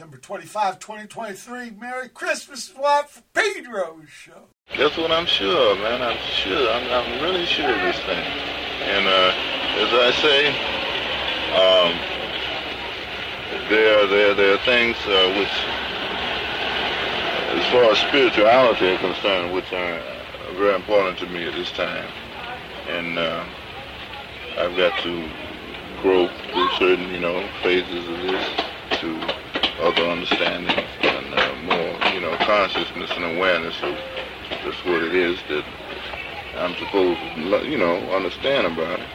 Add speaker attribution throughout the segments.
Speaker 1: December 25, 2023. Merry Christmas, Watt for Pedro's show.
Speaker 2: That's what I'm sure, man. I'm sure. I'm, I'm really sure of this thing. And uh, as I say, um, there, there, there are things uh, which, as far as spirituality is concerned, which are very important to me at this time. And uh, I've got to grow through certain, you know, phases of this to other understanding and uh, more, you know, consciousness and awareness of just what it is that I'm supposed to, you know, understand about it.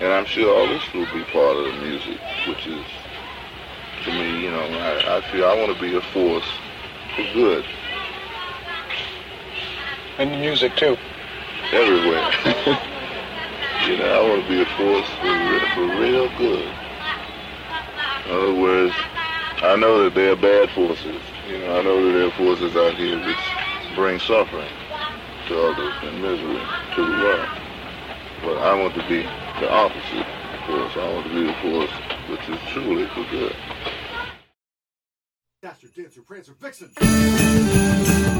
Speaker 2: And I'm sure all this will be part of the music, which is, to me, you know, I, I feel I want to be a force for good.
Speaker 3: And the music too.
Speaker 2: Everywhere. you know, I want to be a force for real, for real good. In other words, I know that there are bad forces. You know, I know that there are forces out here which bring suffering to others and misery to the world. But I want to be the opposite force. I want to be the force which is truly for good.
Speaker 1: Dasher, Dancer, Prancer, Vixen.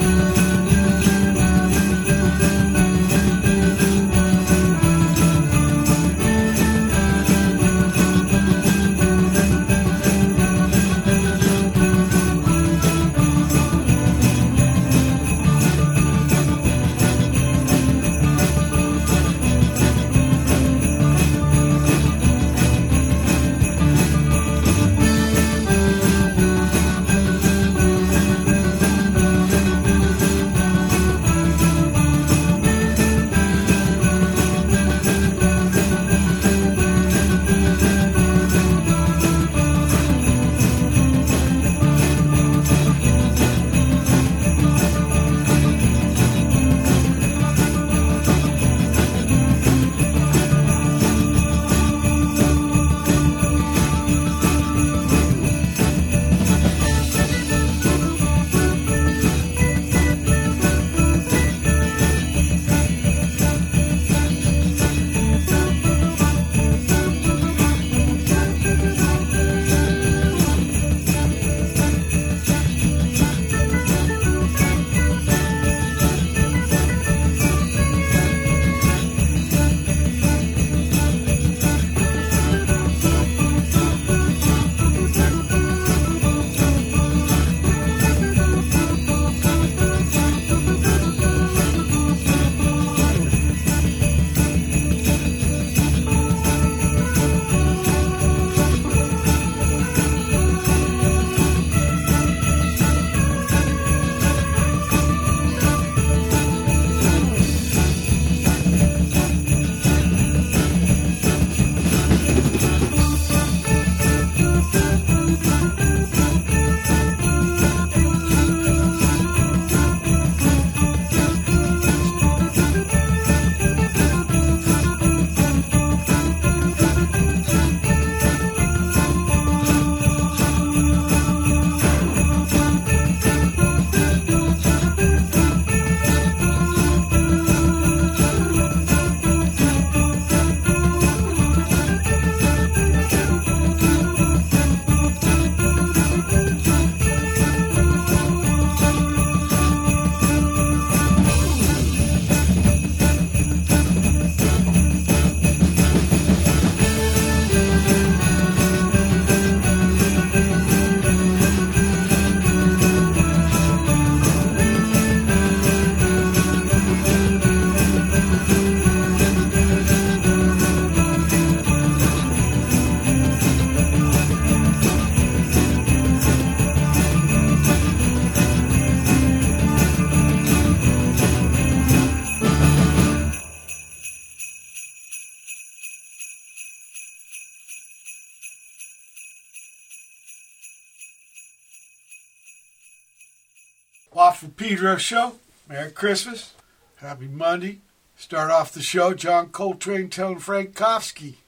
Speaker 1: Pedro show. Merry Christmas. Happy Monday. Start off the show, John Coltrane telling Frank Kofsky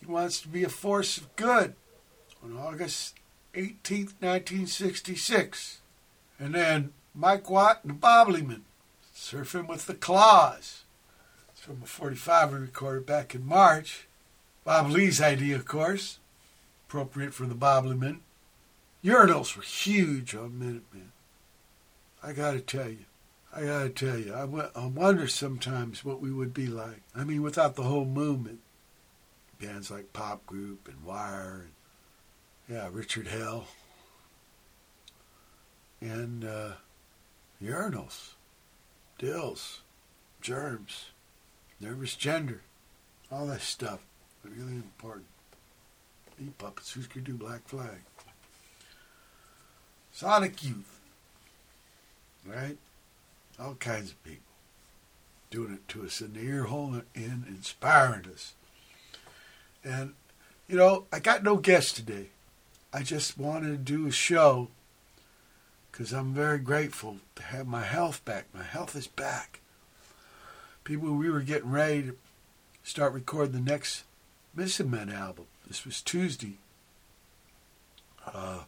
Speaker 1: he wants to be a force of good on August 18th, 1966. And then Mike Watt and the Bobblymen, Surfing with the Claus. It's from a 45 we recorded back in March. Bob Lee's idea, of course, appropriate for the Bobblymen. urinals were huge on Minutemen. I got to tell you. I got to tell you. I, w- I wonder sometimes what we would be like. I mean, without the whole movement. Bands like Pop Group and Wire and, yeah, Richard Hell. And uh, urinals, Dils, germs, nervous gender, all that stuff. Really important. Meat puppets, Hüsker Dü Black Flag? Sonic Youth, right? All kinds of people doing it to us in the ear hole and inspiring us. And, you know, I got no guest today. I just wanted to do a show because I'm very grateful to have my health back. My health is back. People, we were getting ready to start recording the next Missingmen album. This was Tuesday. Uh,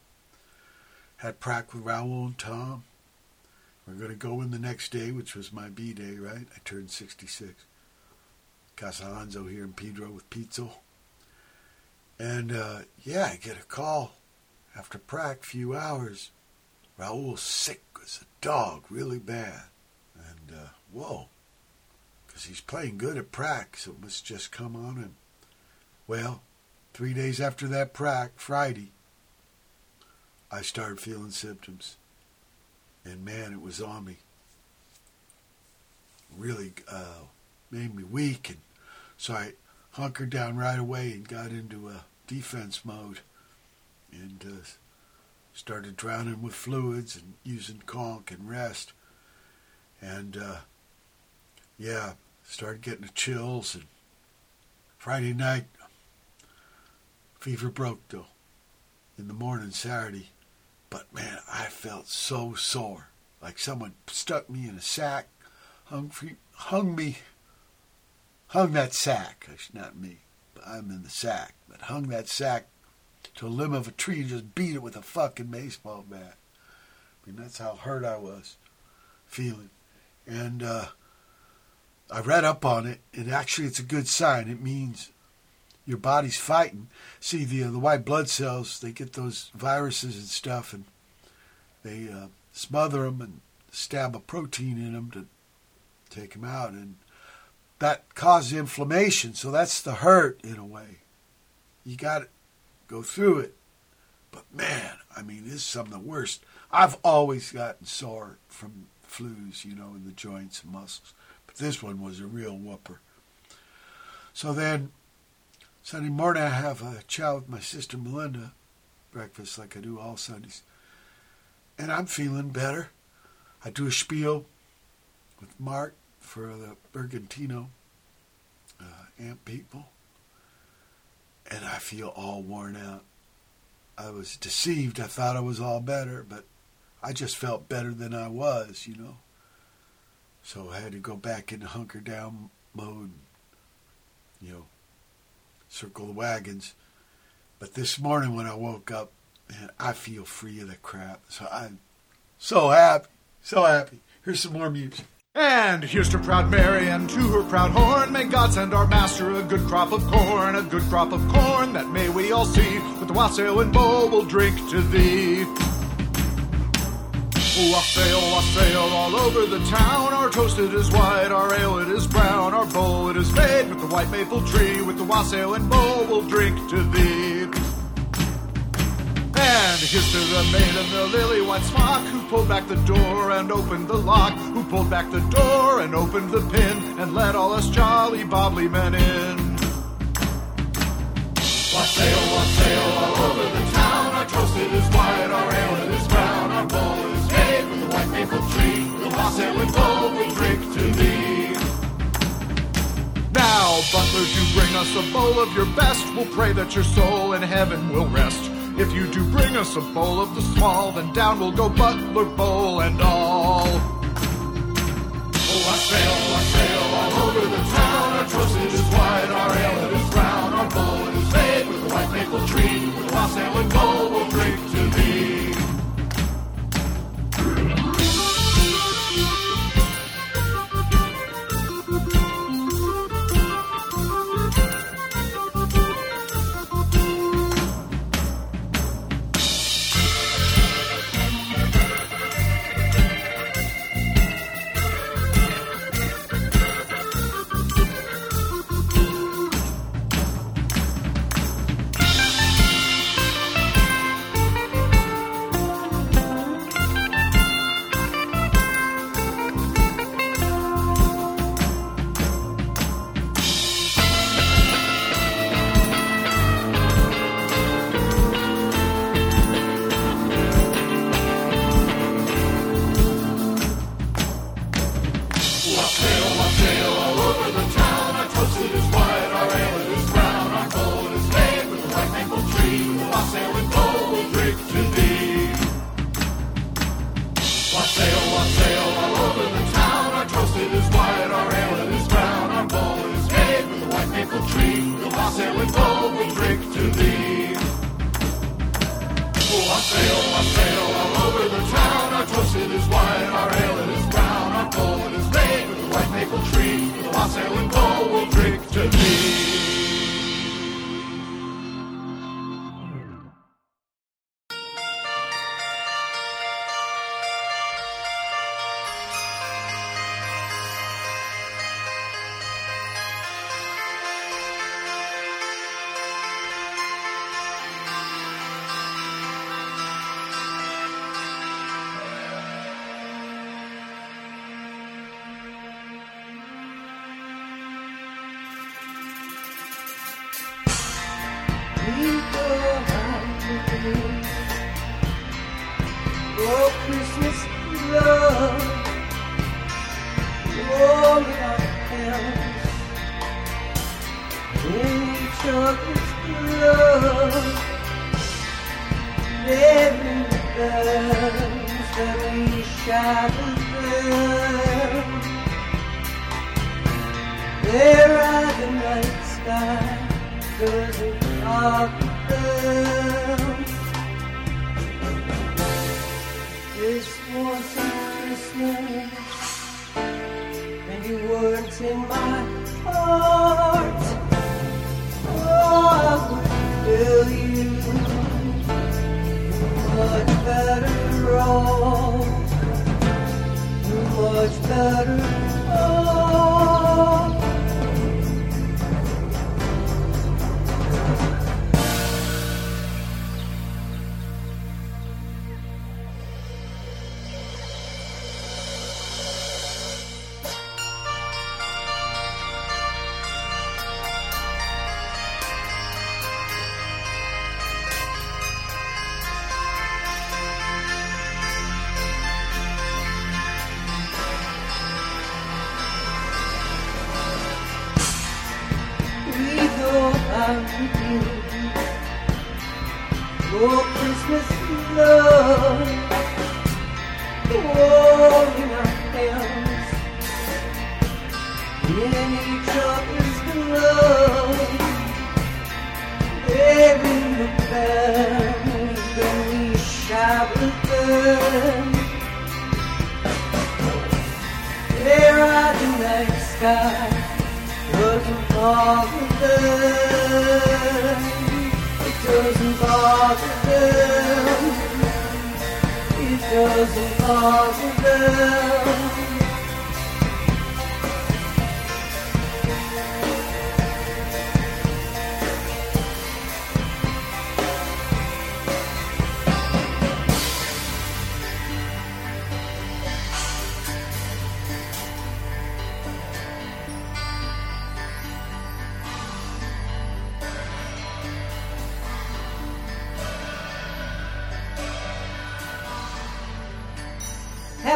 Speaker 1: had prac with Raoul and Tom. We're going to go in the next day, which was my B day, right? I turned 66. Casa Hanzo here in Pedro with Pizzo. And uh, yeah, I get a call after prac, few hours. Raoul's sick as a dog, really bad. And uh, whoa, because he's playing good at prac, so it must just come on him. Well, three days after that prac, Friday, I started feeling symptoms. And man, it was on me. Really uh, made me weak. And so I hunkered down right away and got into a defense mode and uh, started drowning with fluids and using conk and rest. And uh, yeah, started getting the chills. And Friday night, fever broke though. In the morning, Saturday, but man, I felt so sore, like someone stuck me in a sack, hung hung me, hung that sack. Not me, but I'm in the sack. But hung that sack to a limb of a tree and just beat it with a fucking baseball bat. I mean, that's how hurt I was feeling. And uh, I read up on it, and actually, it's a good sign. It means your body's fighting. See, the the white blood cells, they get those viruses and stuff, and they uh, smother them and stab a protein in them to take them out, and that causes inflammation. So that's the hurt in a way. You got to go through it. But man, I mean, this is some of the worst. I've always gotten sore from flus, you know, in the joints and muscles. But this one was a real whooper. So then, Sunday morning, I have a chat with my sister Melinda, breakfast like I do all Sundays. And I'm feeling better. I do a spiel with Mark for the Bergantino uh, amp people and I feel all worn out. I was deceived. I thought I was all better, but I just felt better than I was, you know. So I had to go back into hunker down mode, you know, circle the wagons. But this morning when I woke up, man, I feel free of the crap. So I'm so happy, so happy. Here's some more music.
Speaker 3: And here's to proud Mary and to her proud horn. May God send our master a good crop of corn, a good crop of corn that may we all see. With the wassail and bowl we'll drink to thee. Wassail, wassail all over the town. Our toast it is white, our ale it is brown. Our bowl it is made with the white maple tree. With the wassail and bowl we'll drink to thee. And here's to the maid in the lily white smock who pulled back the door and opened the lock, who pulled back the door and opened the pin and let all us jolly bobbly men in. Wassail, wassail all over the town. Our toast it is white, our ale it is maple tree. The wassail and bowl we drink to thee. Now, butlers, you bring us a bowl of your best. We'll pray that your soul in heaven will rest. If you do bring us a bowl of the small, then down we'll go butler, bowl, and all. Oh, I sail, I sail all over the town. Our toast it is white, our ale is brown, our bowl is made with a white maple tree. With wassail and bowl,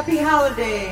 Speaker 4: Happy holidays,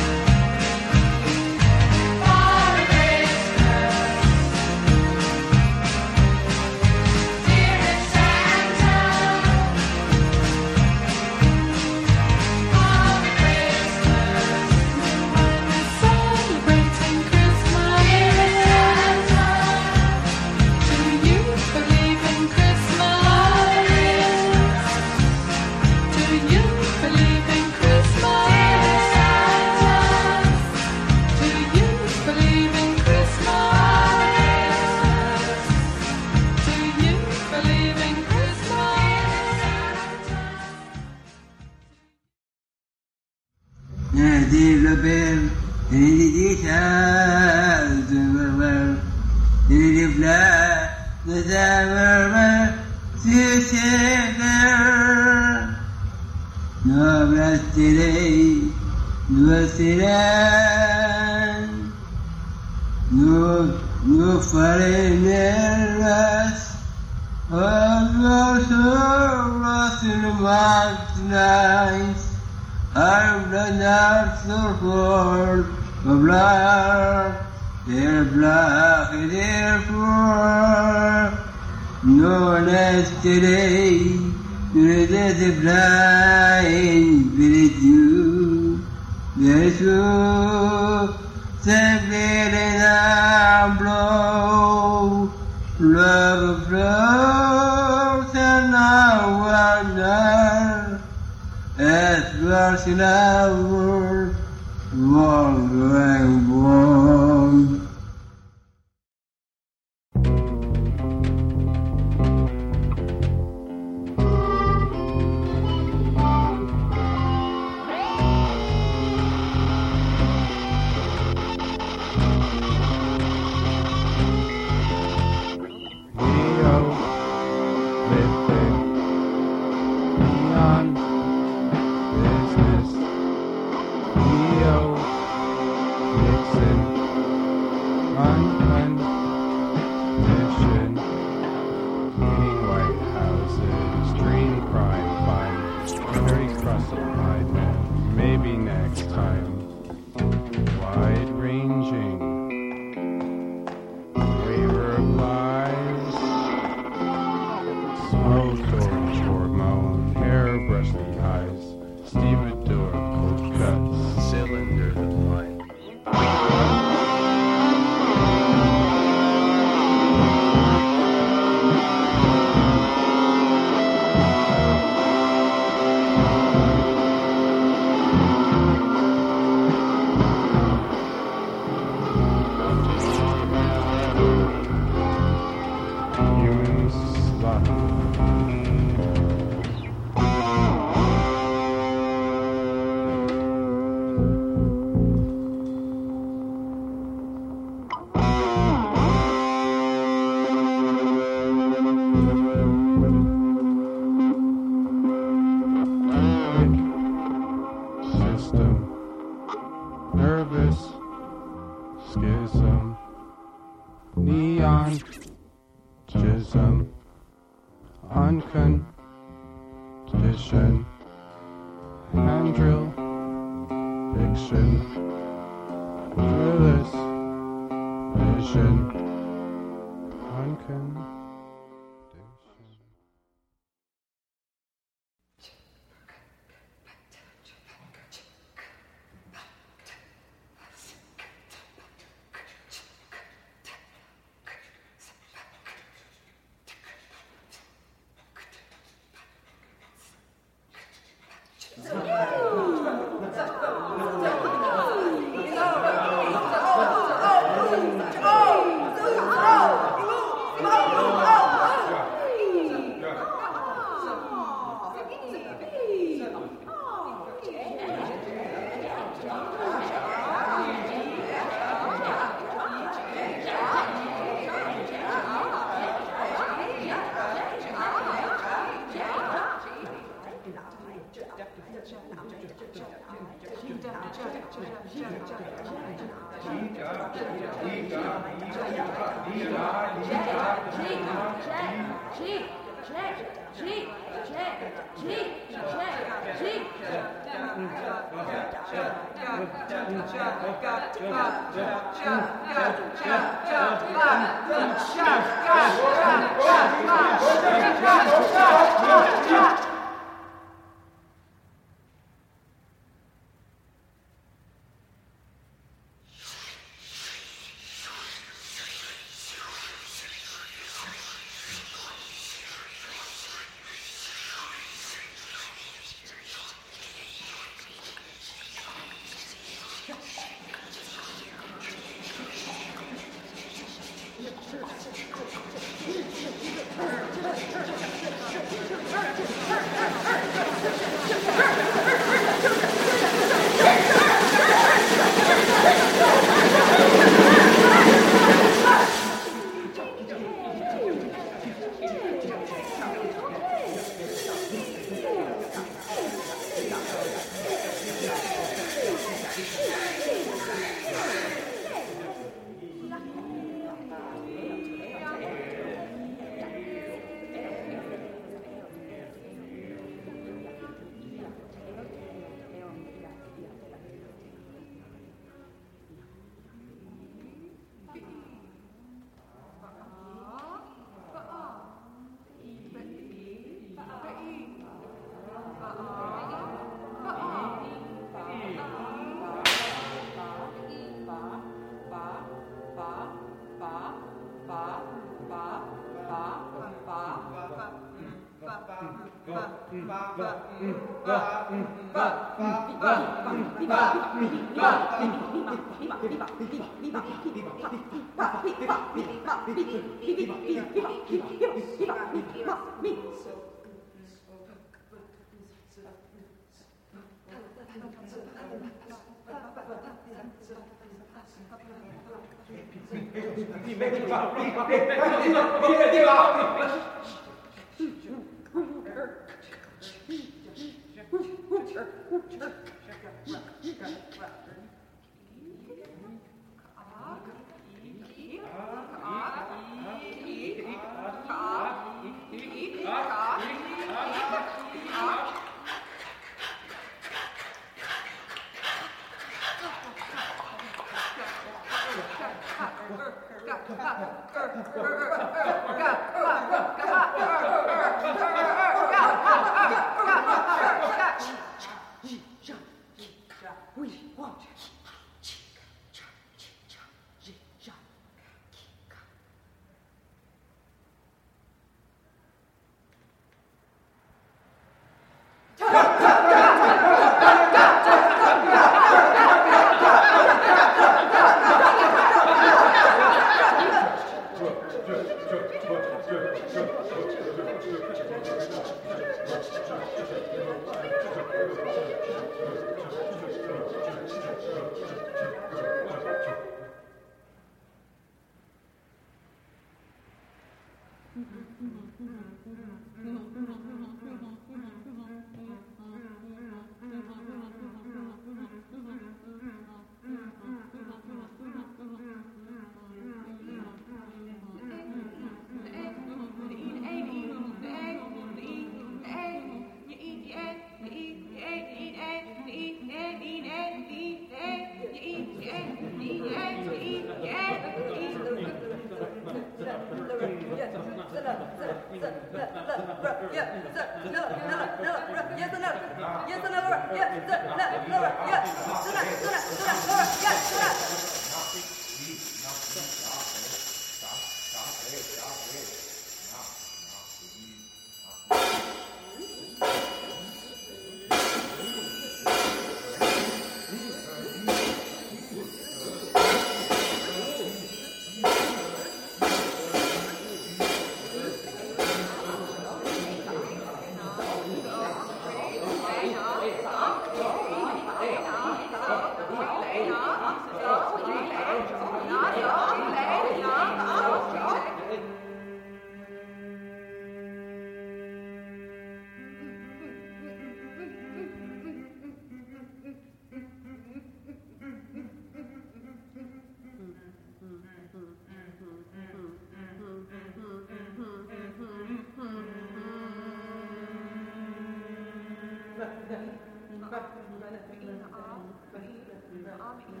Speaker 5: Oh,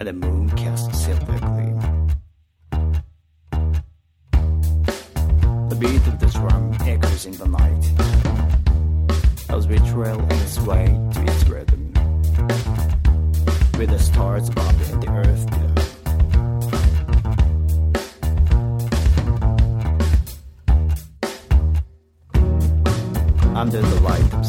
Speaker 5: and
Speaker 6: the
Speaker 7: moon casts silver gleam. The beat of the drum echoes in the night, as we trail on its way to its rhythm, with the stars above and the earth below. under the light of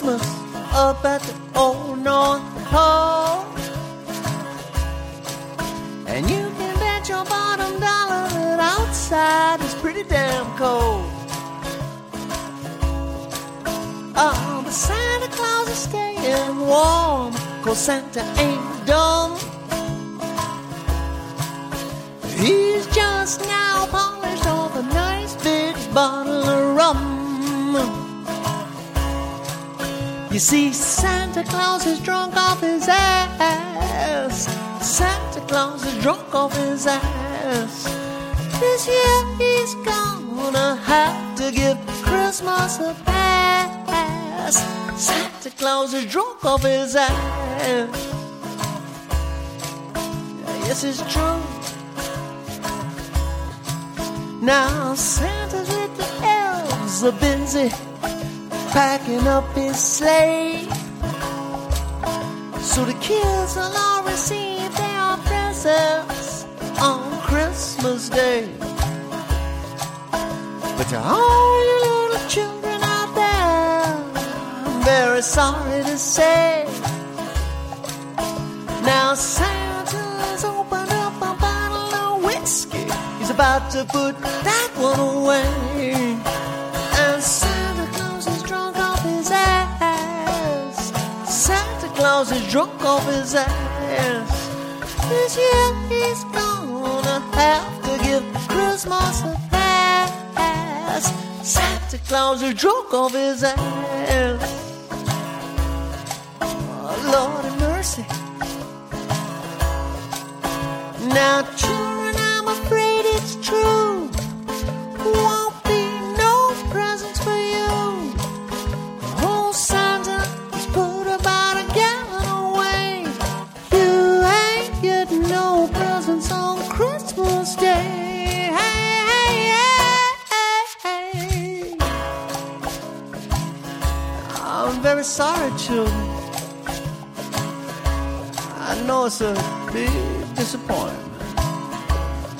Speaker 8: Christmas his. This year he's gonna have to give Christmas a pass. Santa Claus is drunk off his ass. It's a big disappointment.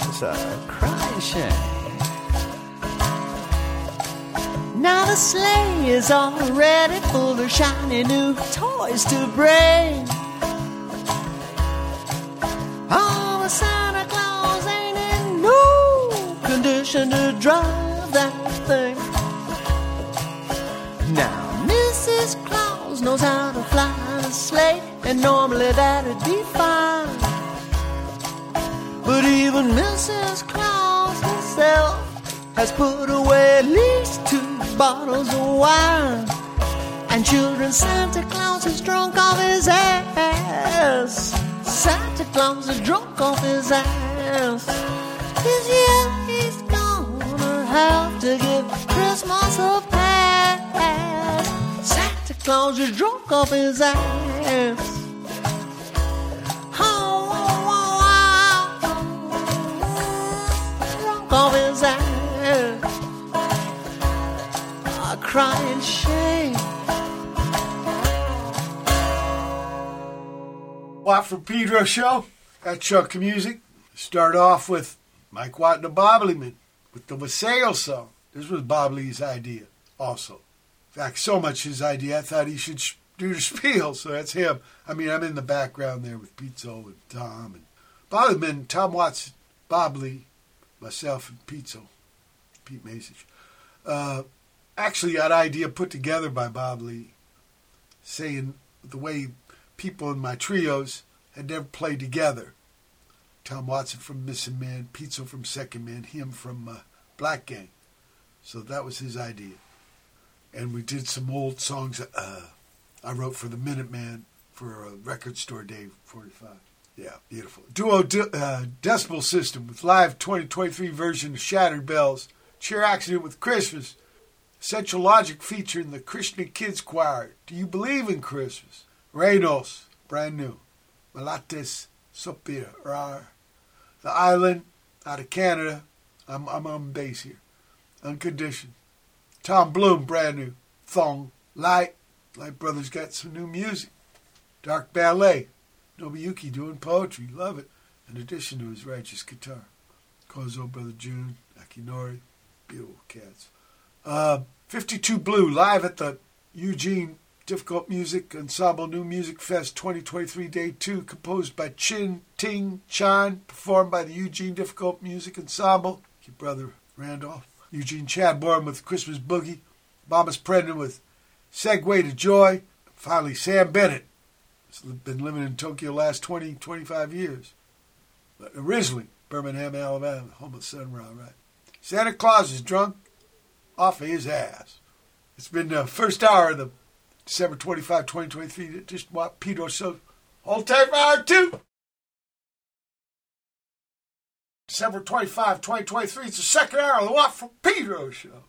Speaker 8: It's a crying shame. Now the sleigh is already full of shiny new toys to bring. Oh, Santa Claus ain't in no condition to drive that thing. Now, Mrs. Claus knows how to fly a sleigh, and normally that'd be fine. But even Mrs. Claus herself has put away at least two bottles of wine. And children, Santa Claus is drunk off his ass. Santa Claus is drunk off his ass. This year he's gonna have to give Christmas a pass. Santa Claus is drunk off his ass. Off his. A crying shame.
Speaker 1: Watt from Pedro show. at Chuck music. Start off with Mike Watt and the Bobblymen with the Wassail song. This was Bobbly's idea also. In fact, so much his idea, I thought he should sh- do the spiel, so that's him. I mean, I'm in the background there with Pizzo and Tom and Bobblymen, Tom Watts, Bobbly, myself, and Pizzo, Pete Mazich. Uh, actually, that idea put together by Bob Lee, saying the way people in my trios had never played together. Tom Watson from Missingmen, Pizzo from Secondmen, him from uh, Black Gang. So that was his idea. And we did some old songs uh, I wrote for the Minutemen for a record store day 45. Yeah, beautiful. Duo de- uh, Decibel System with live 2023 version of Shattered Bells. Cheer Accident with Christmas. Essential Logic featuring the Krishna Kids Choir. Do you believe in Christmas? Reynols, brand new. Melates Sopir, rar. The Island, out of Canada. I'm, I'm on bass here. Unconditioned. Thom Blum, brand new. Phthong, Lite. Lite Brothers got some new music. Dark Ballet. Nobuyuki doing poetry. Love it. In addition to his righteous guitar. Kozo, Brother June, Akinori. Beautiful cats. Uh, 52 Blue live at the Eugene Difficult Music Ensemble New Music Fest 2023 Day 2, composed by Chin Ting Chan, performed by the Eugene Difficult Music Ensemble. Your brother Randolph. Eugene Chadbourne with Christmas Boogie. Bomis Prendin with Segue to Joy. Finally, Samm Bennett. Been living in Tokyo last 20, 25 years. But originally, Birmingham, Alabama, home of Sun Ra, right? Santa Claus is drunk off of his ass. It's been the first hour of the December 25, 2023 just what Pedro so hold tight for hour two. December 25, 2023 it's the second hour of the from Pedro show.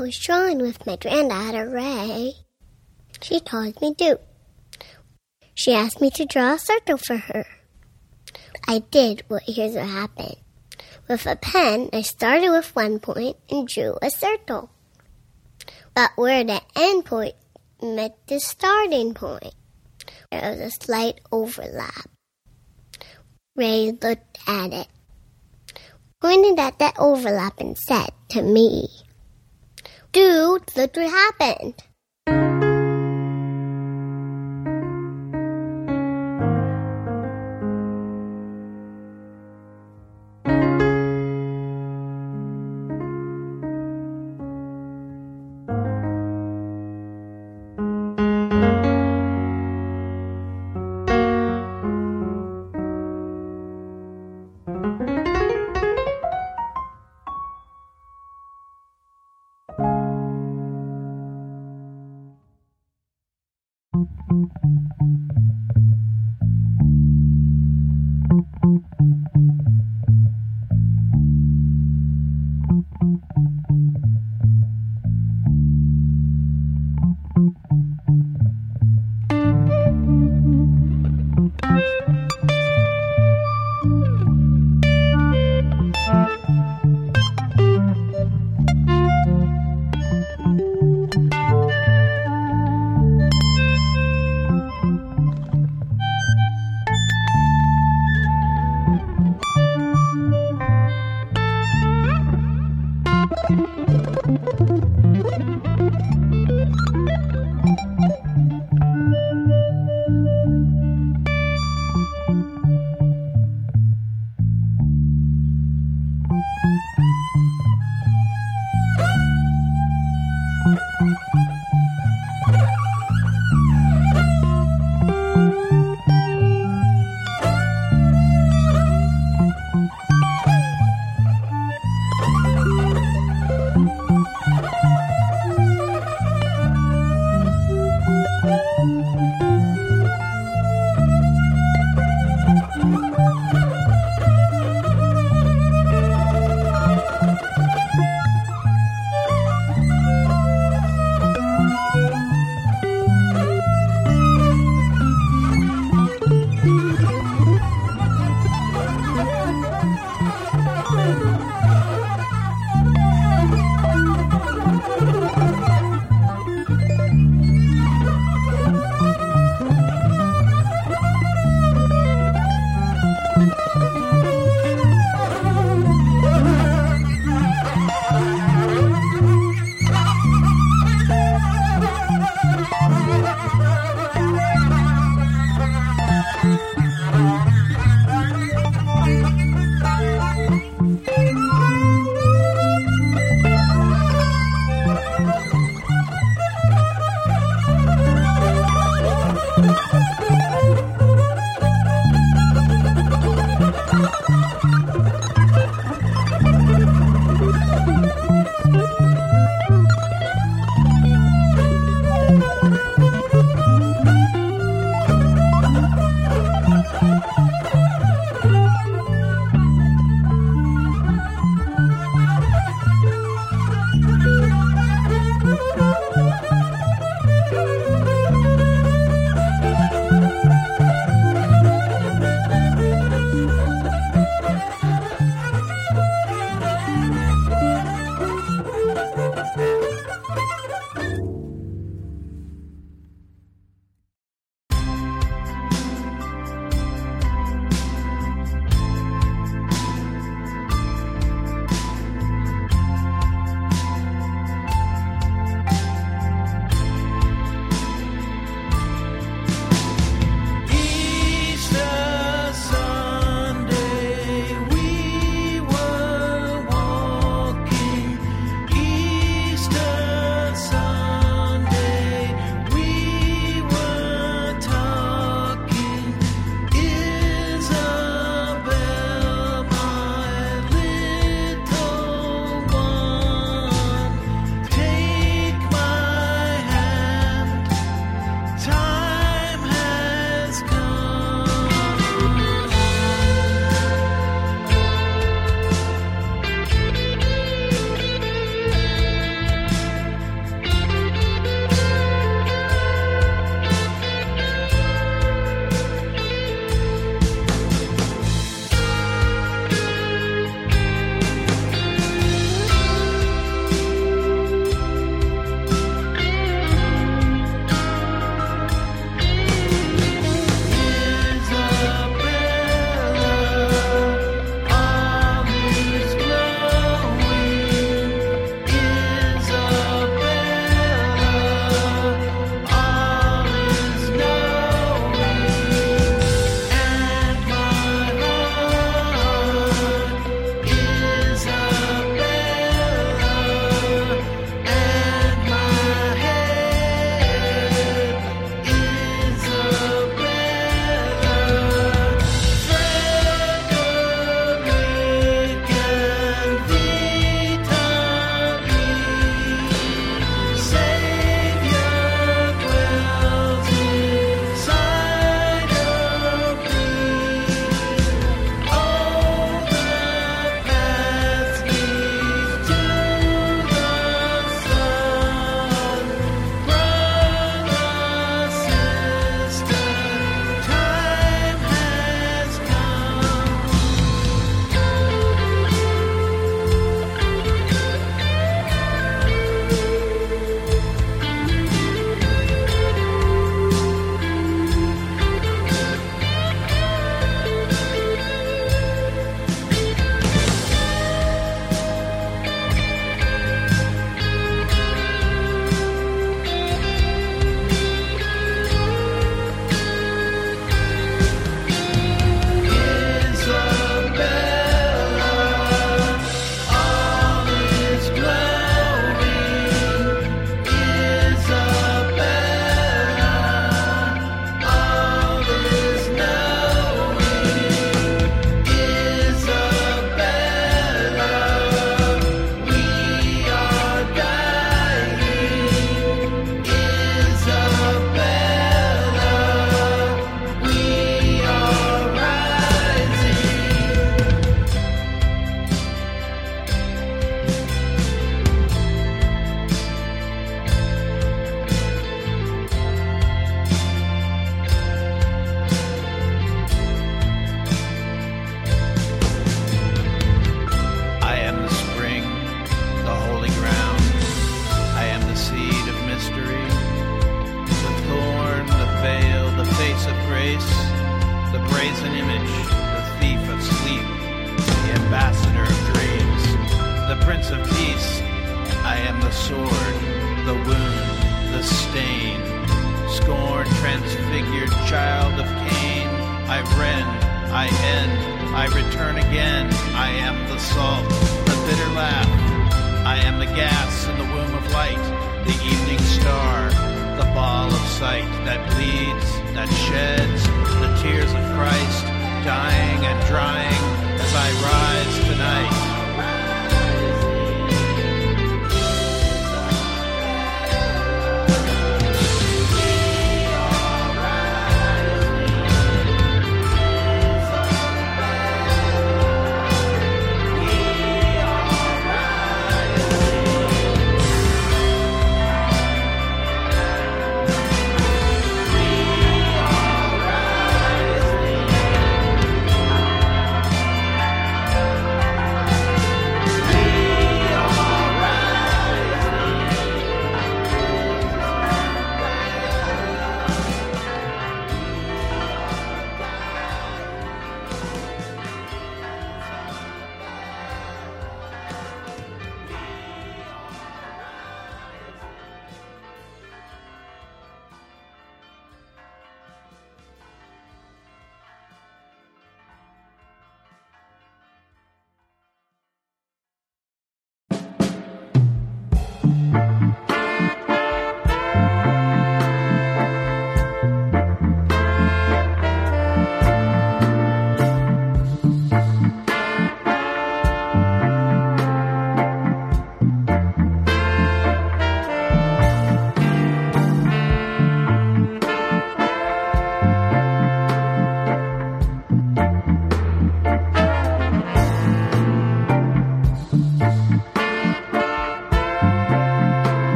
Speaker 3: I
Speaker 9: was drawing with my granddaughter, Ray. She told me to. She asked me to draw a circle for her. I did, Well, here's what happened. With a pen, I started with one point and drew a circle. But where the end point met the starting point, there was a slight overlap. Ray looked at it, pointed at that overlap and said to me, Look what happened.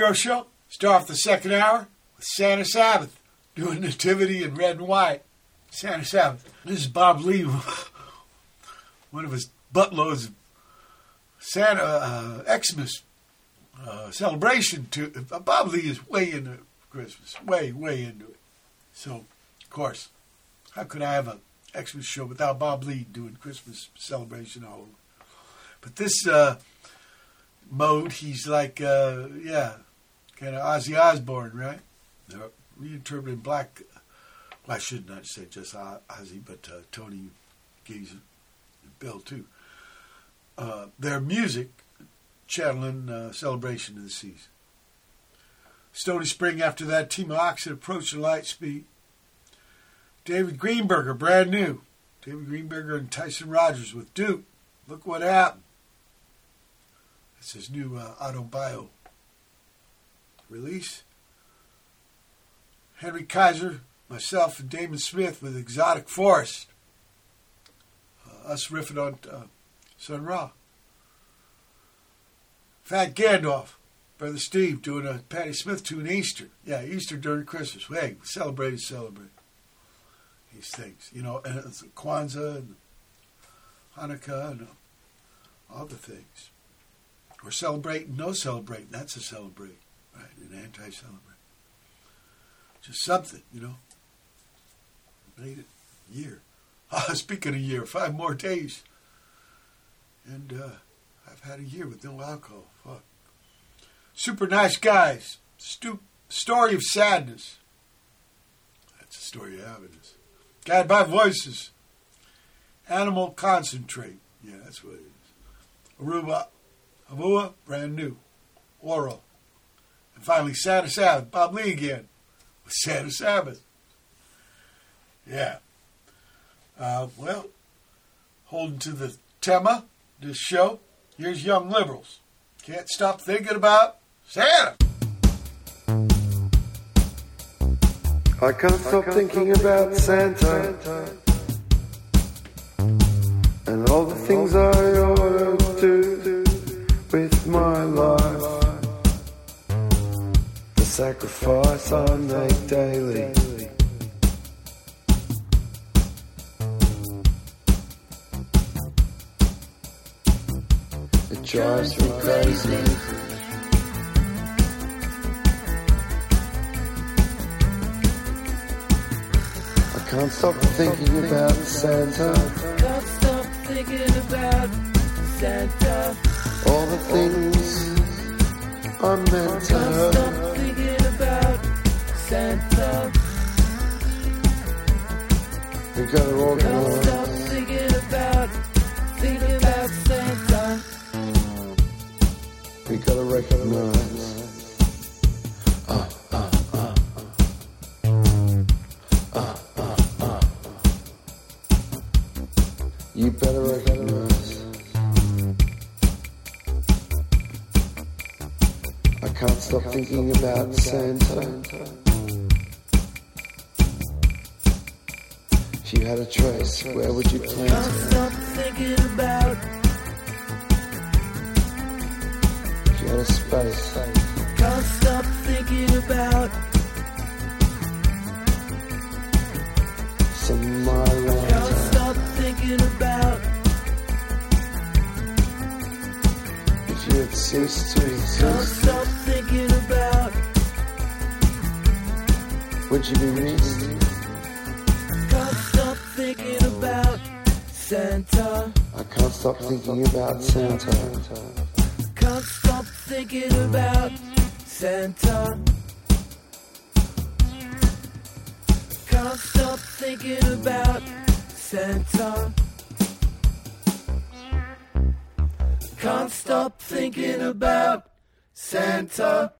Speaker 1: Pedro show. Start off the second hour with Santa Sabbath doing Nativity in red and white. Santa Sabbath. This is Bob Lee, one of his buttloads of Santa uh, Xmas uh, celebration. To uh, Bob Lee is way into Christmas, way way into it. So, of course, how could I have a Xmas show without Bob Lee doing Christmas celebration all over? But this. Uh, mode, he's like, uh, yeah, kind of Ozzy Osbourne, right? Uh, reinterpreting black. Well, I should not say just Ozzy, but uh, Tony Gaze and Bill too. Uh, their music channeling uh, celebration of the season. Stoney Spring after that, Team Oxen approached at light speed. David Greenberger, brand new. David Greenberger and Tyson Rogers with Duke. Look what happened. It's his new uh, autobio release. Henry Kaiser, myself, and Damon Smith with Exotic Forest. Uh, us riffing on uh, Sun Ra. Fatgandalf, Brother Steve doing a Patti Smith tune Easter. Yeah, Easter during Christmas. Hey, celebrate and celebrate these things. You know, and it's Kwanzaa and Hanukkah and all the things. Or celebrating, no celebrating. That's a celebrate, right? An anti-celebrate. Just something, you know. Made it year. Ah, speaking of year, five more days. And uh, I've had a year with no alcohol. Fuck. Super nice guys. Stu- story of sadness. That's the story of happiness. Guided by voices. Animal concentrate. Yeah, that's what it is. Arubu. Avua, brand new. Ouro. And finally, Santa Sabbath. Bob Lee again. With Santa Sabbath. Yeah. Uh, well, holding to the tema, this show, here's Young Liberals. Can't stop thinking about Santa.
Speaker 10: I can't stop thinking about Santa and all the things I ought to do with my life. Sacrifice I make daily. It drives me crazy. I can't stop thinking about Santa.
Speaker 11: Can't stop thinking about Santa.
Speaker 10: All the things I'm meant to
Speaker 11: Can't stop thinking about Santa.
Speaker 10: We gotta
Speaker 11: thinking about Santa.
Speaker 10: We gotta recognize. Thinking about Santa. If you had a choice, where would you plant
Speaker 11: Can't stop thinking about,
Speaker 10: If you had a space,
Speaker 11: can't stop thinking about,
Speaker 10: some my
Speaker 11: can't stop thinking about,
Speaker 10: If you had ceased to exist, would you be missed?
Speaker 11: can't stop thinking about Santa.
Speaker 10: I can't stop thinking about Santa.
Speaker 11: Can't stop thinking about Santa. Can't stop thinking about Santa. Can't stop thinking about Santa.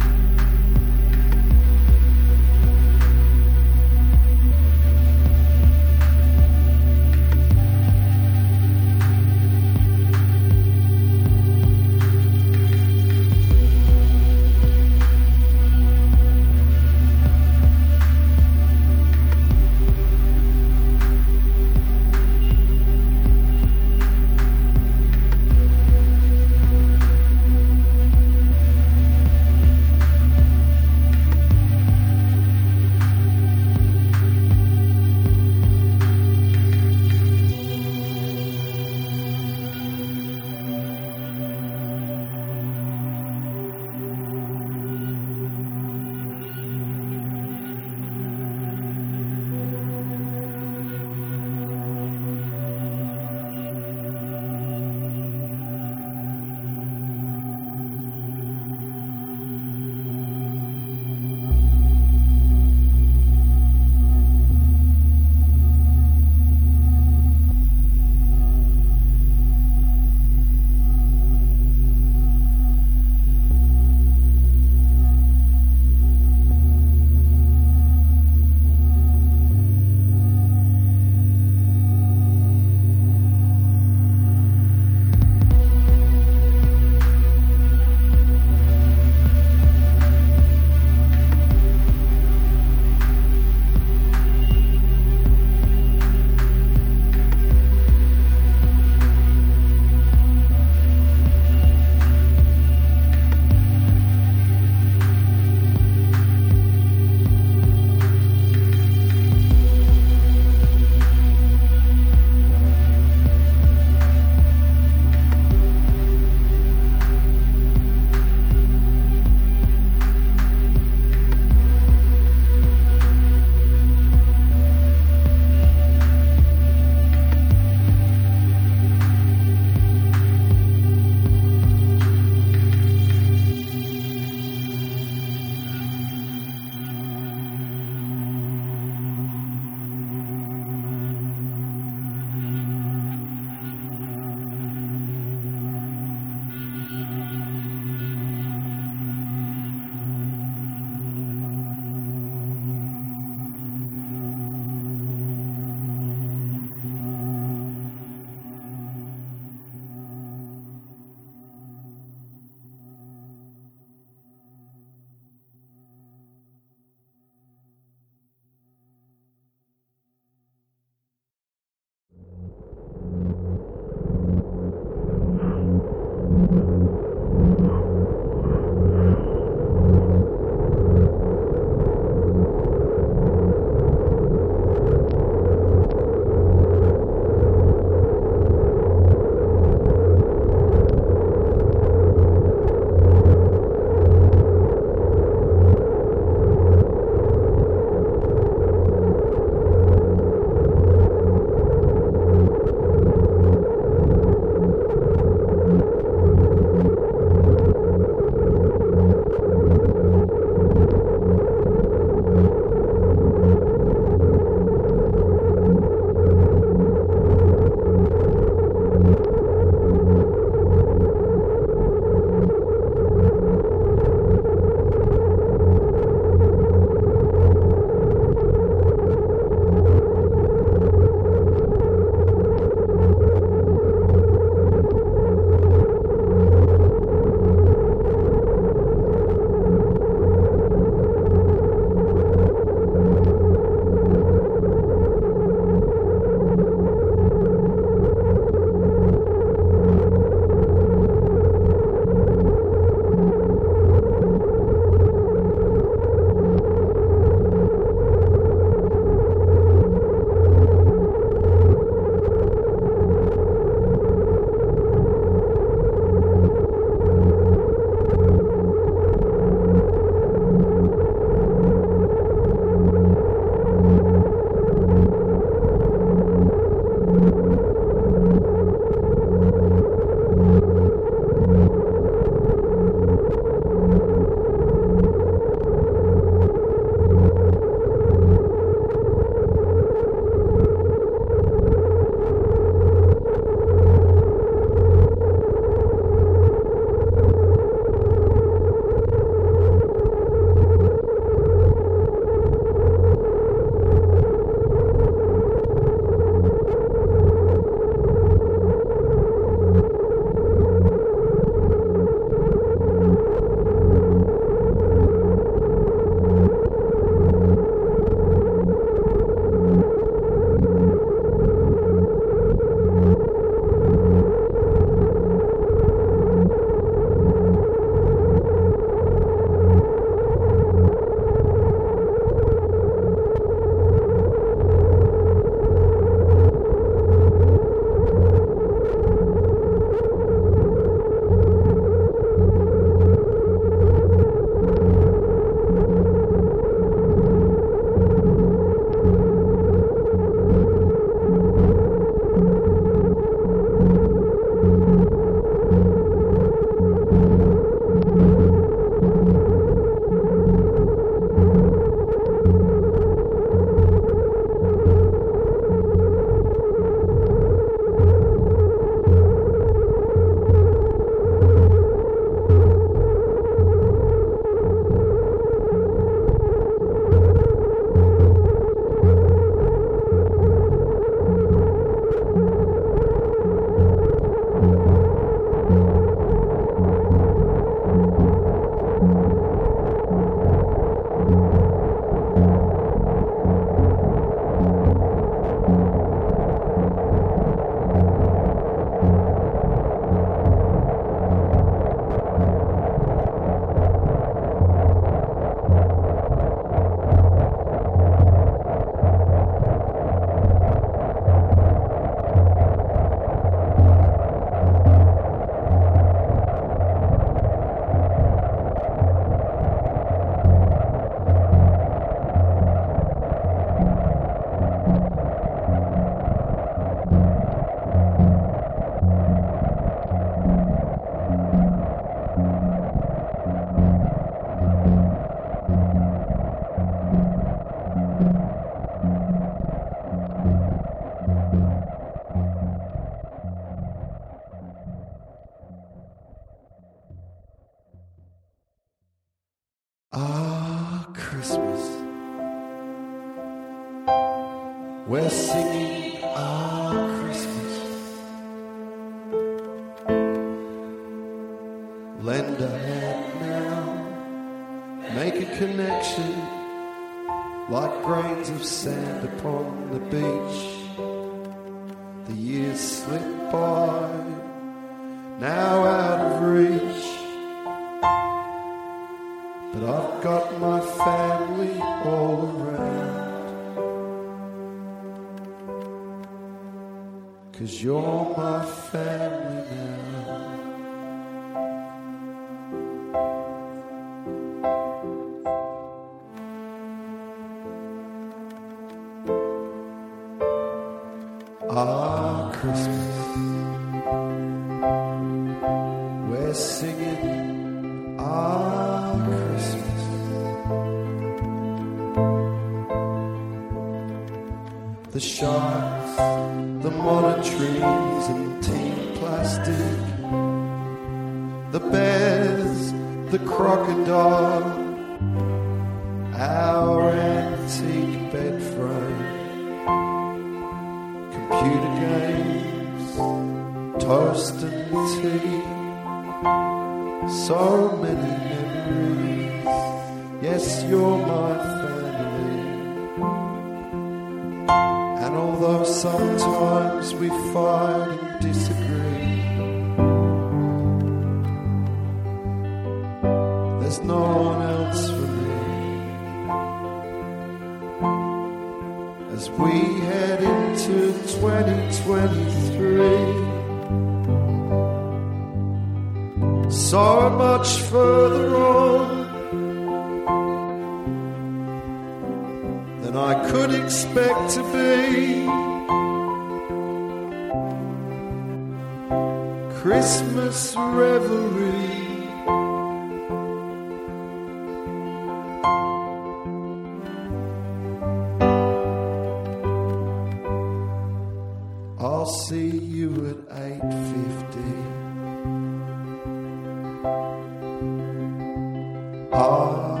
Speaker 10: I'll see you at 8.50 Ah,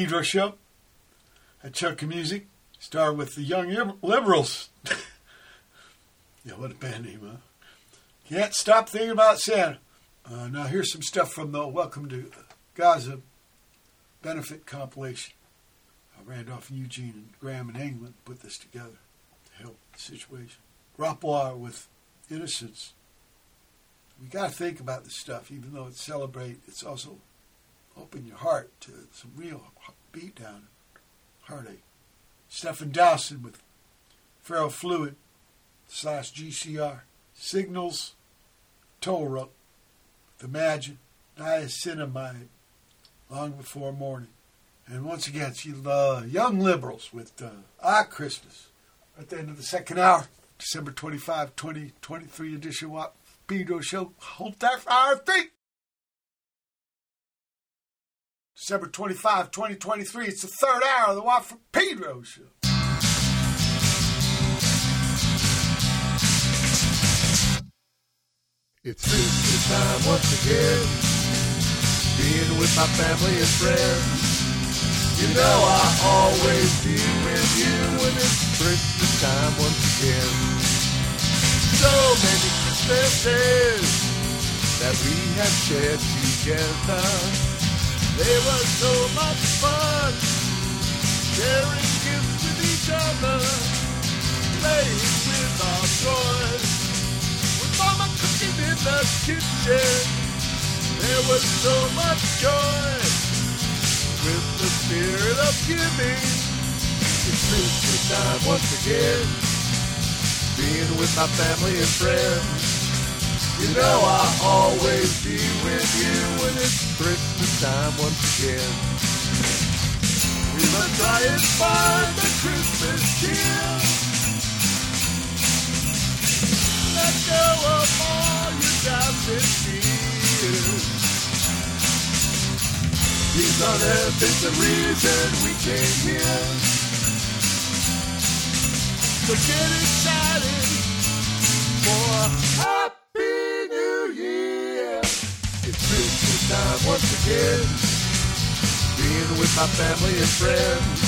Speaker 1: Pedro show. A Chuck music. Start with the Young Liberals. yeah, what a band name, huh? Can't stop thinking about Santa. Uh, now here's some stuff from the Welcome to Gaza benefit compilation. Uh, Randolph and Eugene and Graham in England put this together to help the situation. Rauppwar with Innocents. We got to think about this stuff, even though it's celebrate. It's also open your heart to some real beat down, heartache. Stefan Dowsing with Ferrofluid slash GCR. Signals, Toll Rope, Imagine, Niacinamide, Long Before Morning. And once again, she uh, Young Liberals with uh, Ah Christmas. At the end of the second hour, December 25, 2023 edition Watt Pedro Show. Hold that our feet. December 25, 2023. It's the third hour of the Watt from Pedro show.
Speaker 3: It's Christmas time once again. Being with my family and friends. You know I always be with you when it's Christmas time once again. So many Christmases that we have shared together. They were so much fun sharing gifts with each other, playing with our toys. With Mama cooking in the kitchen, there was so much joy. With the spirit of giving, it's Christmas time once again. Being with my family and friends. You know I'll always be with you when it's Christmas time once again. We must try and find the Christmas cheer. Let go of all your doubts and fears. Peace on earth is the reason we came here. So get excited for happy. Time once again. Being with my family and friends.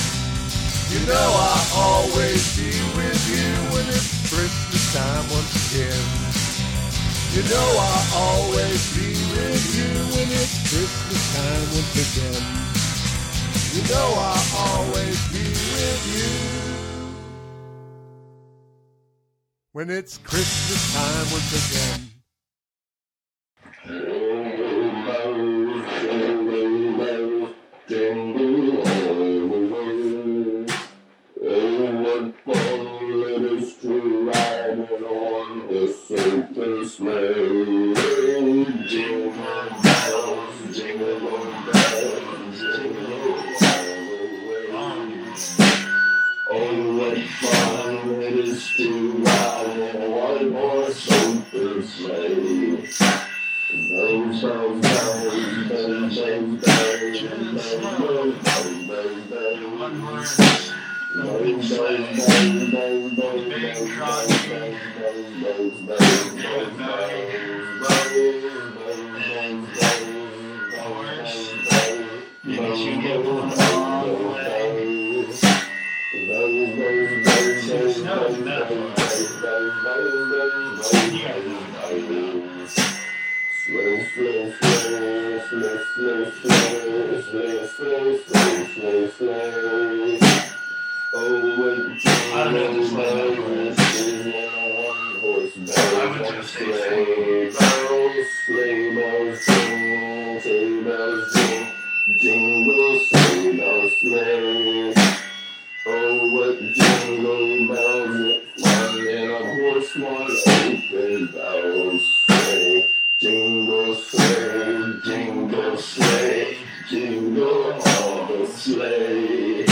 Speaker 3: You know I'll always be with you when it's Christmas time once again. You know I'll always be with you when it's Christmas time once again. You know I'll always be with you when it's Christmas time once again.
Speaker 11: Oh, what fun it is to ride in a one horse open sleigh. Bells, bells, bells, bells, bells, bells, bells, bells, bells, bells, bells. Bells, bells, bells, bells, bells, bells, bells, bells, bells, bells, bells, slow, slow, slow, slow, slow, slow, slow. Oh bells, whispers, and a one-horse bell, one sleigh bells. Bells, jingle, sleigh bells, sleigh. Oh, what jingle bells it fun in a horse open sleigh. Jingle sleigh, jingle sleigh, jingle all the sleigh.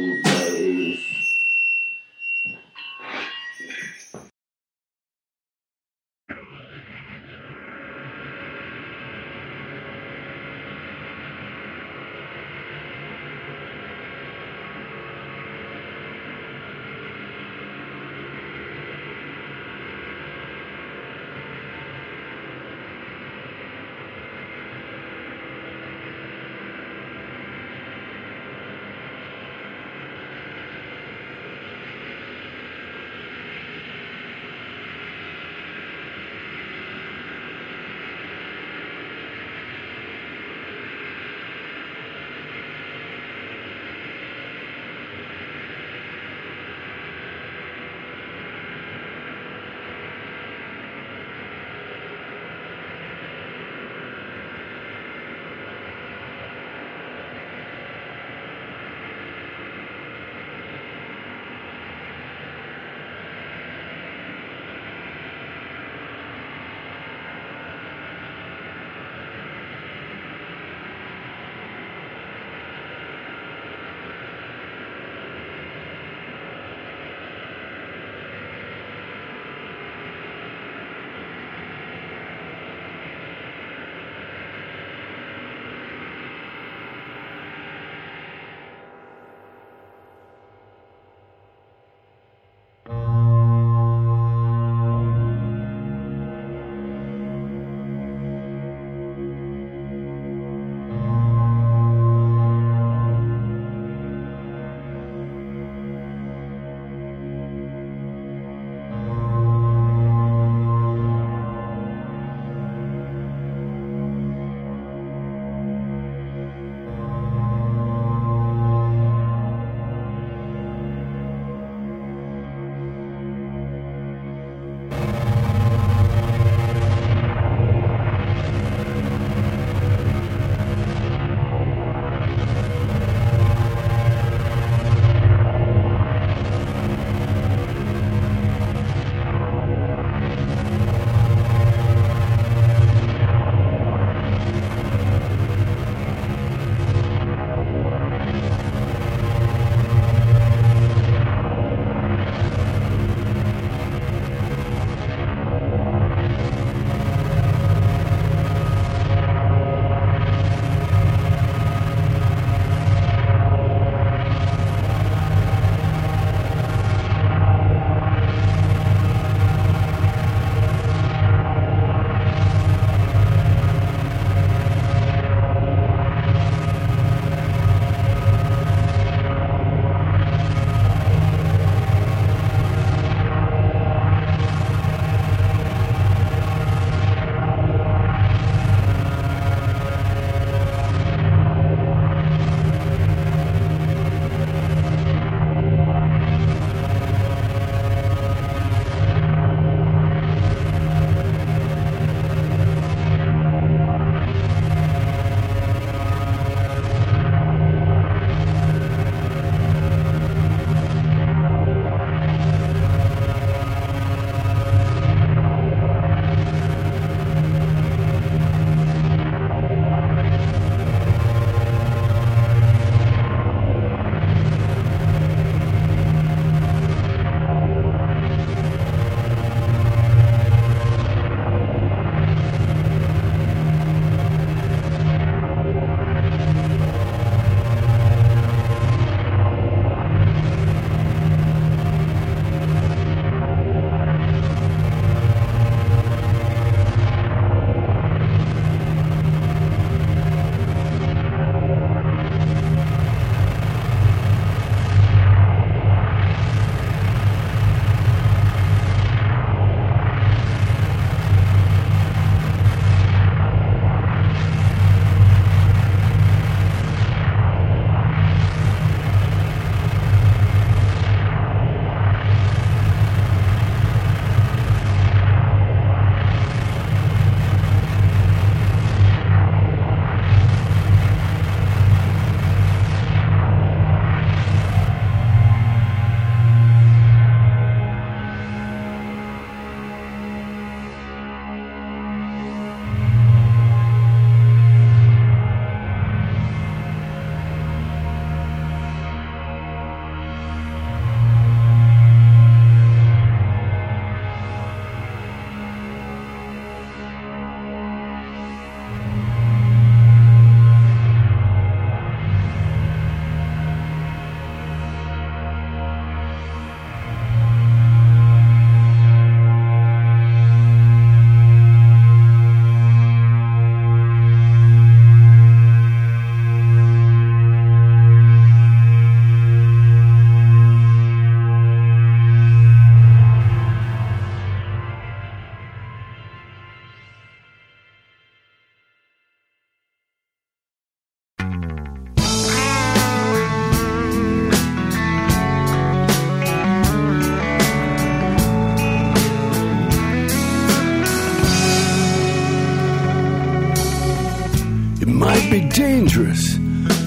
Speaker 3: dangerous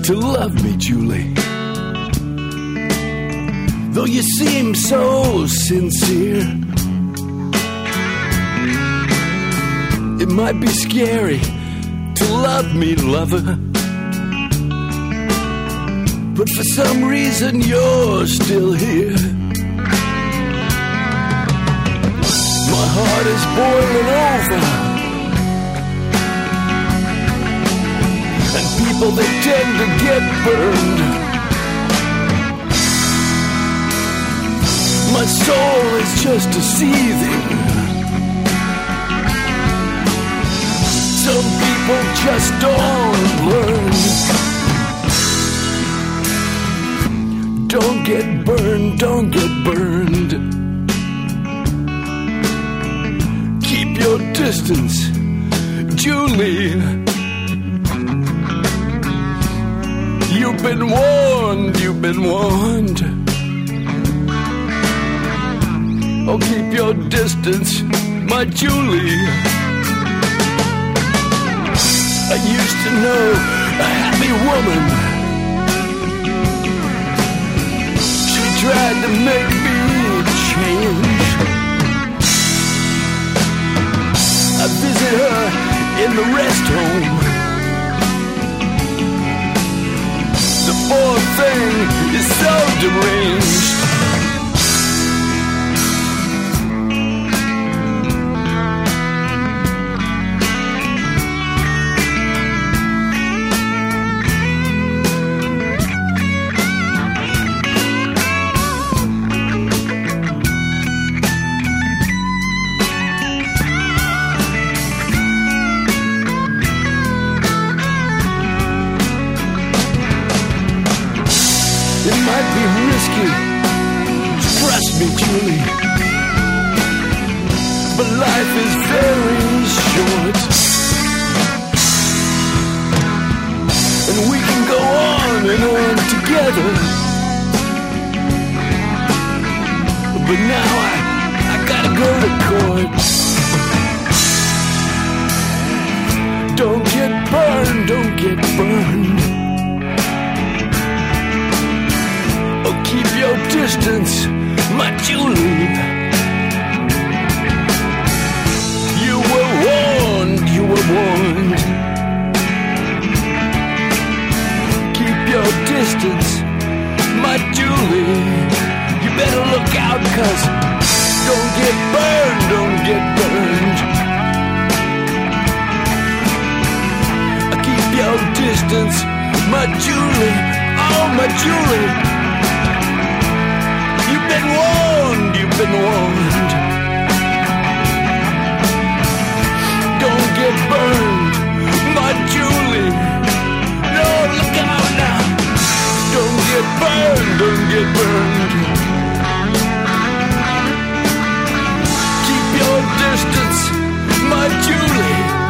Speaker 3: to love me, Julie. Though you seem so sincere, it might be scary to love me, lover. But for some reason, you're still here. My heart is boiling over. And people, they tend to get burned. My soul is just a seething. Some people just don't learn. Don't get burned, don't get burned. Keep your distance, Julie. You've been warned, you've been warned. Oh, keep your distance, my Julie. I used to know a happy woman. She tried to make me change. I visit her in the rest home. Poor thing is so deranged. Me, Julie. But life is very short. And we can go on and on together. But now I, I gotta go to court. Don't get burned, don't get burned. Oh, keep your distance, my Julie. You were warned, you were warned. Keep your distance, my Julie. You better look out, cause don't get burned, don't get burned. Keep your distance, my Julie. Oh, my Julie. Been warned, you've been warned. Don't get burned, my Julie. No, look out now. Don't get burned, don't get burned. Keep your distance, my Julie.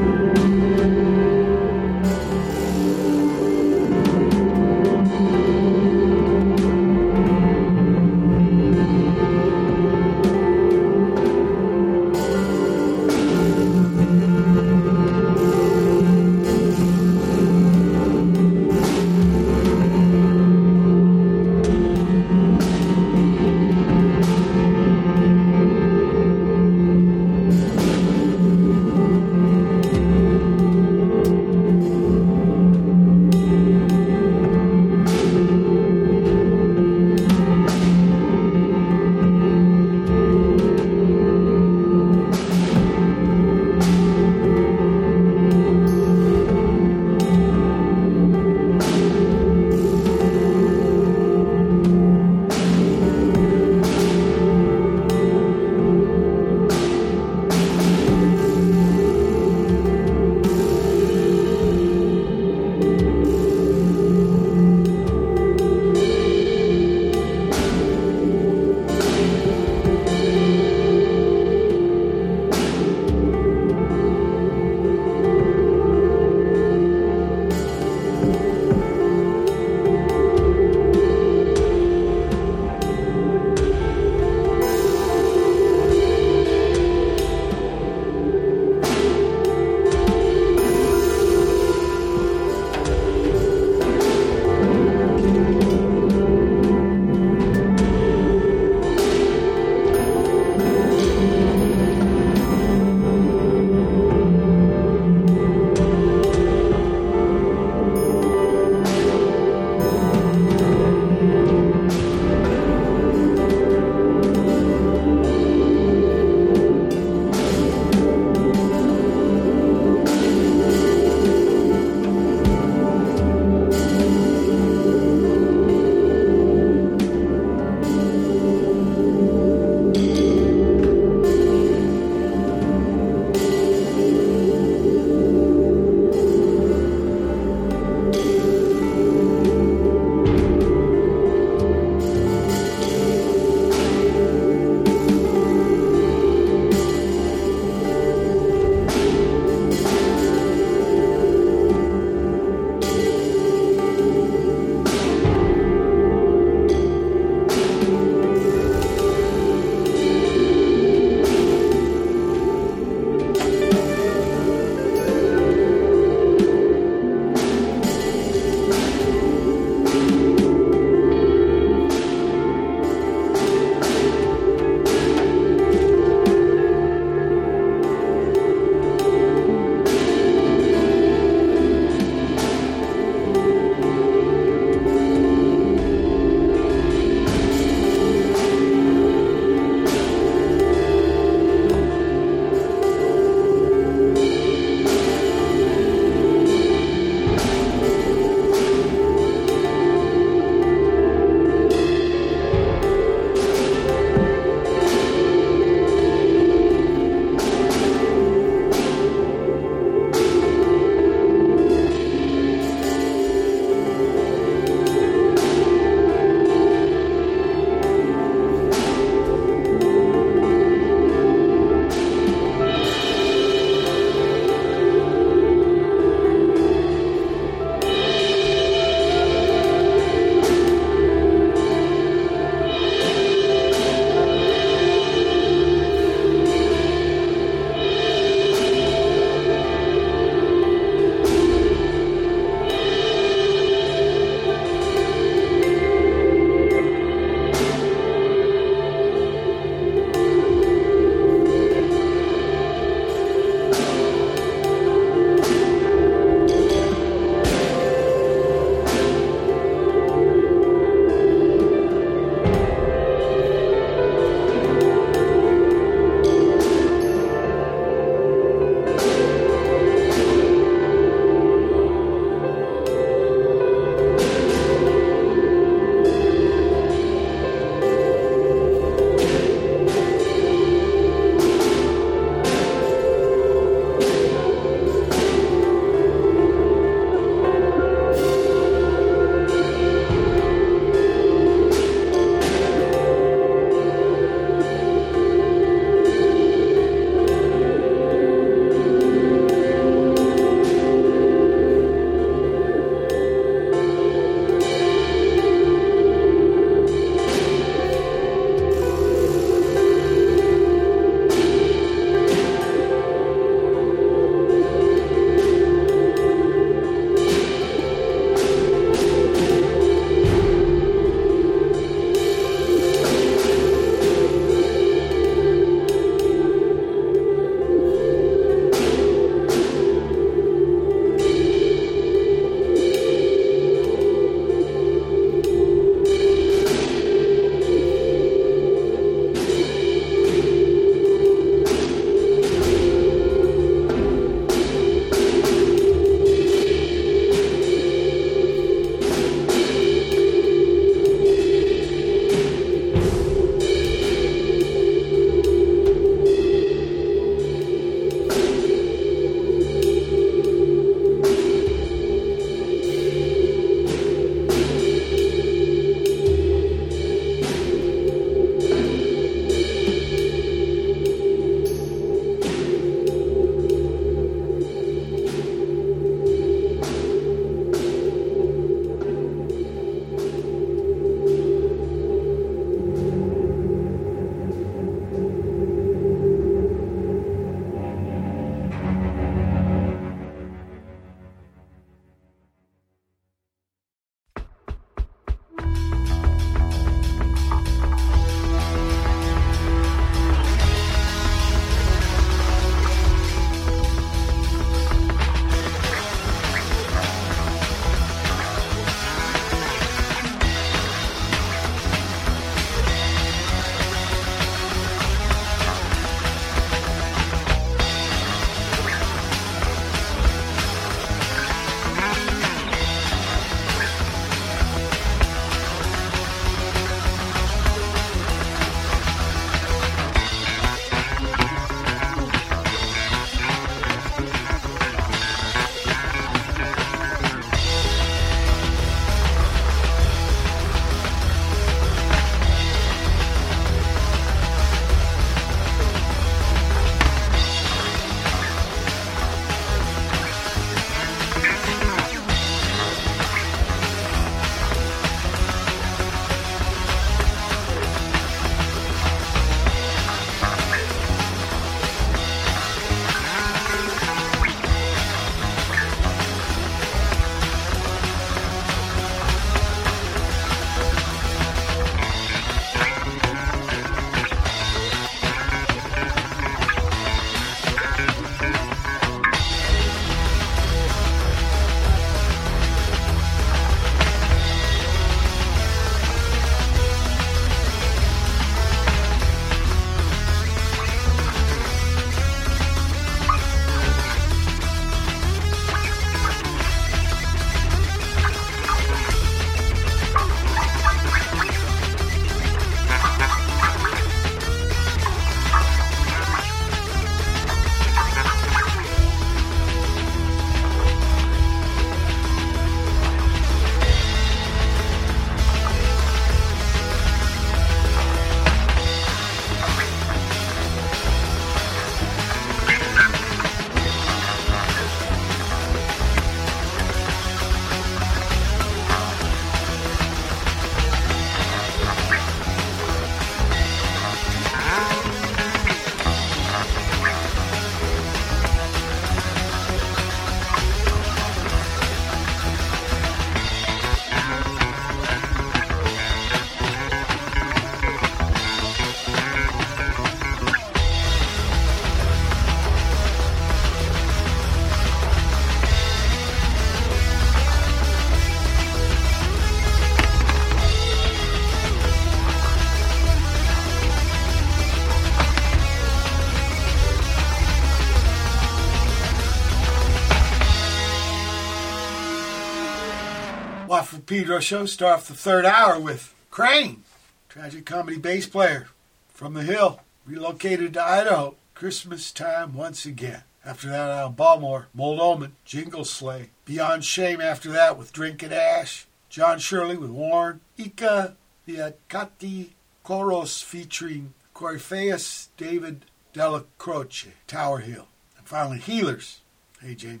Speaker 1: Pedro show. Start off the third hour with Crane, tragic comedy bass player from the Hill, relocated to Idaho. Christmas time once again. After that, out of Baltimore, Mold Omen, Jingle Slay. Beyond Shame after that with Drinking Ash. John Shirley with Warned. Ika Vi'akati's Choros featuring Coryphaeus David Della Croce, Tower Hill. And finally, Heelerz. Hey, Jamie.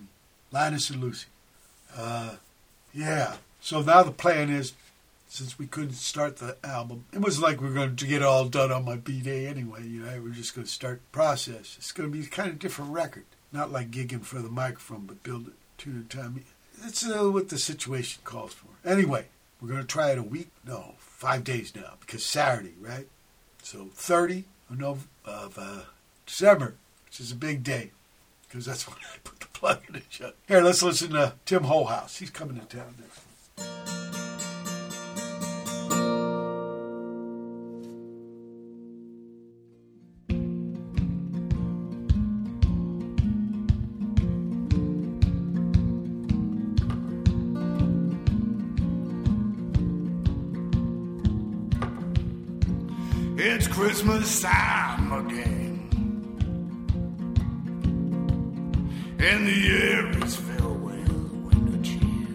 Speaker 1: Linus and Lucy. Uh, yeah. So now the plan is, since we couldn't start the album, it was like we were going to get it all done on my B day anyway. You know, we're just going to start the process. It's going to be a kind of different record, not like gigging for the microphone, but build it at a time. It's uh, what the situation calls for. Anyway, we're going to try it a week. No, five days now because Saturday, right? So 30 of, uh, December, which is a big day because that's when I put the plug in the show. Here, let's listen to Tim Holehouse. He's coming to town.
Speaker 3: Christmas time again. And the air is with winter cheer.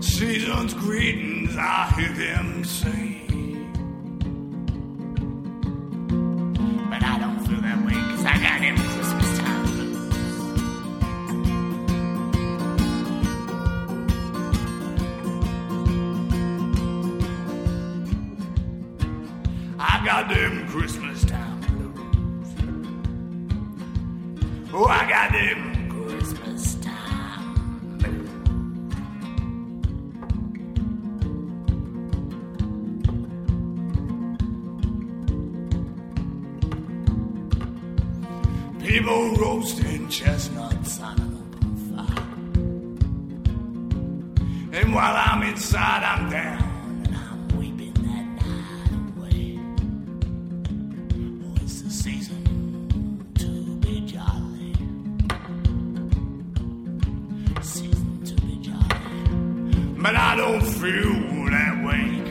Speaker 3: Season's greetings, I hear them say. People roasting chestnuts on an open fire. And while I'm inside, I'm down. Oh, it's the season to be jolly. Season to be jolly. But I don't feel that way,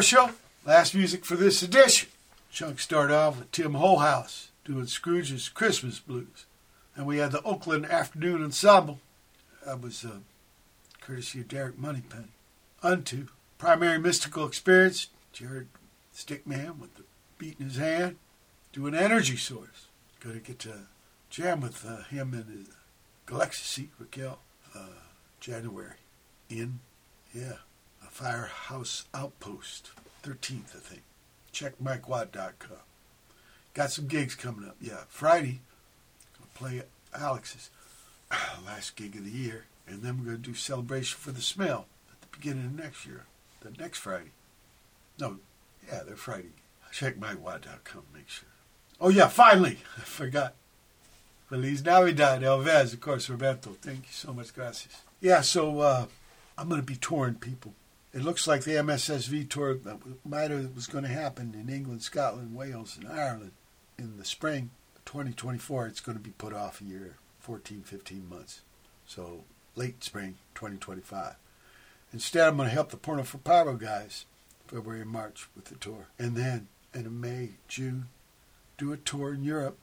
Speaker 1: Show. Last music for this edition. Chunk started off with Tim Holehouse doing Scrooge's Christmas Blues. And we had the Oakland Afternoon Ensemble. That was uh, courtesy of Derek Moneypenny. Unto Primary Mystical Experience, Jared Stickman with the beat in his hand, doing Energy Source. To get to jam with uh, him and his Galaxy Raquel uh, January in, yeah, Firehouse Outpost, 13th, I think. Check MikeWatt.com. Got some gigs coming up. Yeah, Friday, play Alex's last gig of the year, and then we're going to do Celebration for the Smell at the beginning of next year, the next Friday. No, yeah, they're Friday. Check MikeWatt.com, make sure. Oh, yeah, finally, I forgot. Feliz Navidad, El Vez, of course, Roberto. Thank you so much, gracias. Yeah, so uh, I'm going to be touring people. It looks like the MSSV tour that might have was going to happen in England, Scotland, Wales, and Ireland in the spring 2024. It's going to be put off a year, 14, 15 months. So late spring 2025. Instead, I'm going to help the Porno for Pyro guys February and March with the tour. And then in May, June, do a tour in Europe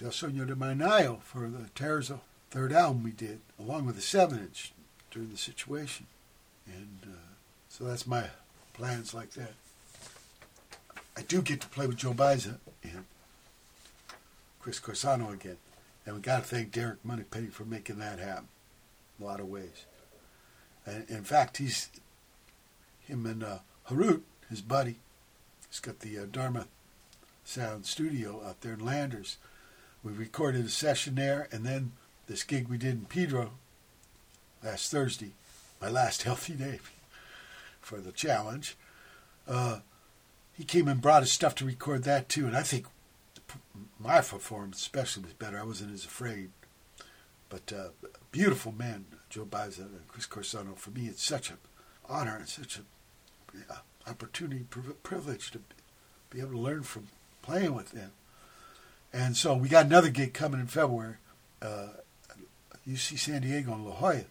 Speaker 1: Il Sogno del Marinaio for the Terzo third album we did, along with the seven inch during the situation. And so that's my plans like that. I do get to play with Joe Baiza and Chris Corsano again. And we got to thank Derek Moneypenny for making that happen in a lot of ways. And in fact, he's him and uh, Harut, his buddy, he's got the uh, Dharma Sound Studio out there in Landers. We recorded a session there, and then this gig we did in Pedro last Thursday, my last healthy day for the challenge. Uh, he came and brought his stuff to record that too, and I think my performance especially was better. I wasn't as afraid. But uh, beautiful men, Joe Baiza and Chris Corsano. For me, it's such an honor and such an uh, opportunity, privilege to be able to learn from playing with them. And so we got another gig coming in February, uh, UC San Diego in La Jolla,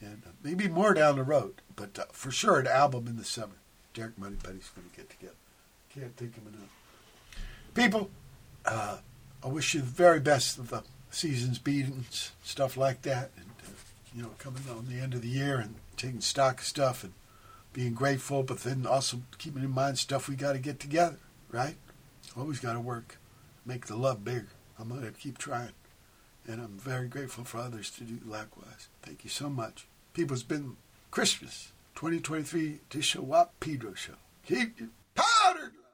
Speaker 1: and uh, maybe more down the road. But uh, for sure, an album in the summer. Derek Moneypenny's going to get together. Can't think of enough. People, uh, I wish you the very best of the season's beatings, stuff like that, and uh, you know, coming on the end of the year and taking stock of stuff and being grateful, but then also keeping in mind stuff we got to get together, right? Always got to work, make the love bigger. I'm going to keep trying, and I'm very grateful for others to do likewise. Thank you so much. People, it's been Christmas 2023 to show up, Pedro Show. Keep your powder dry.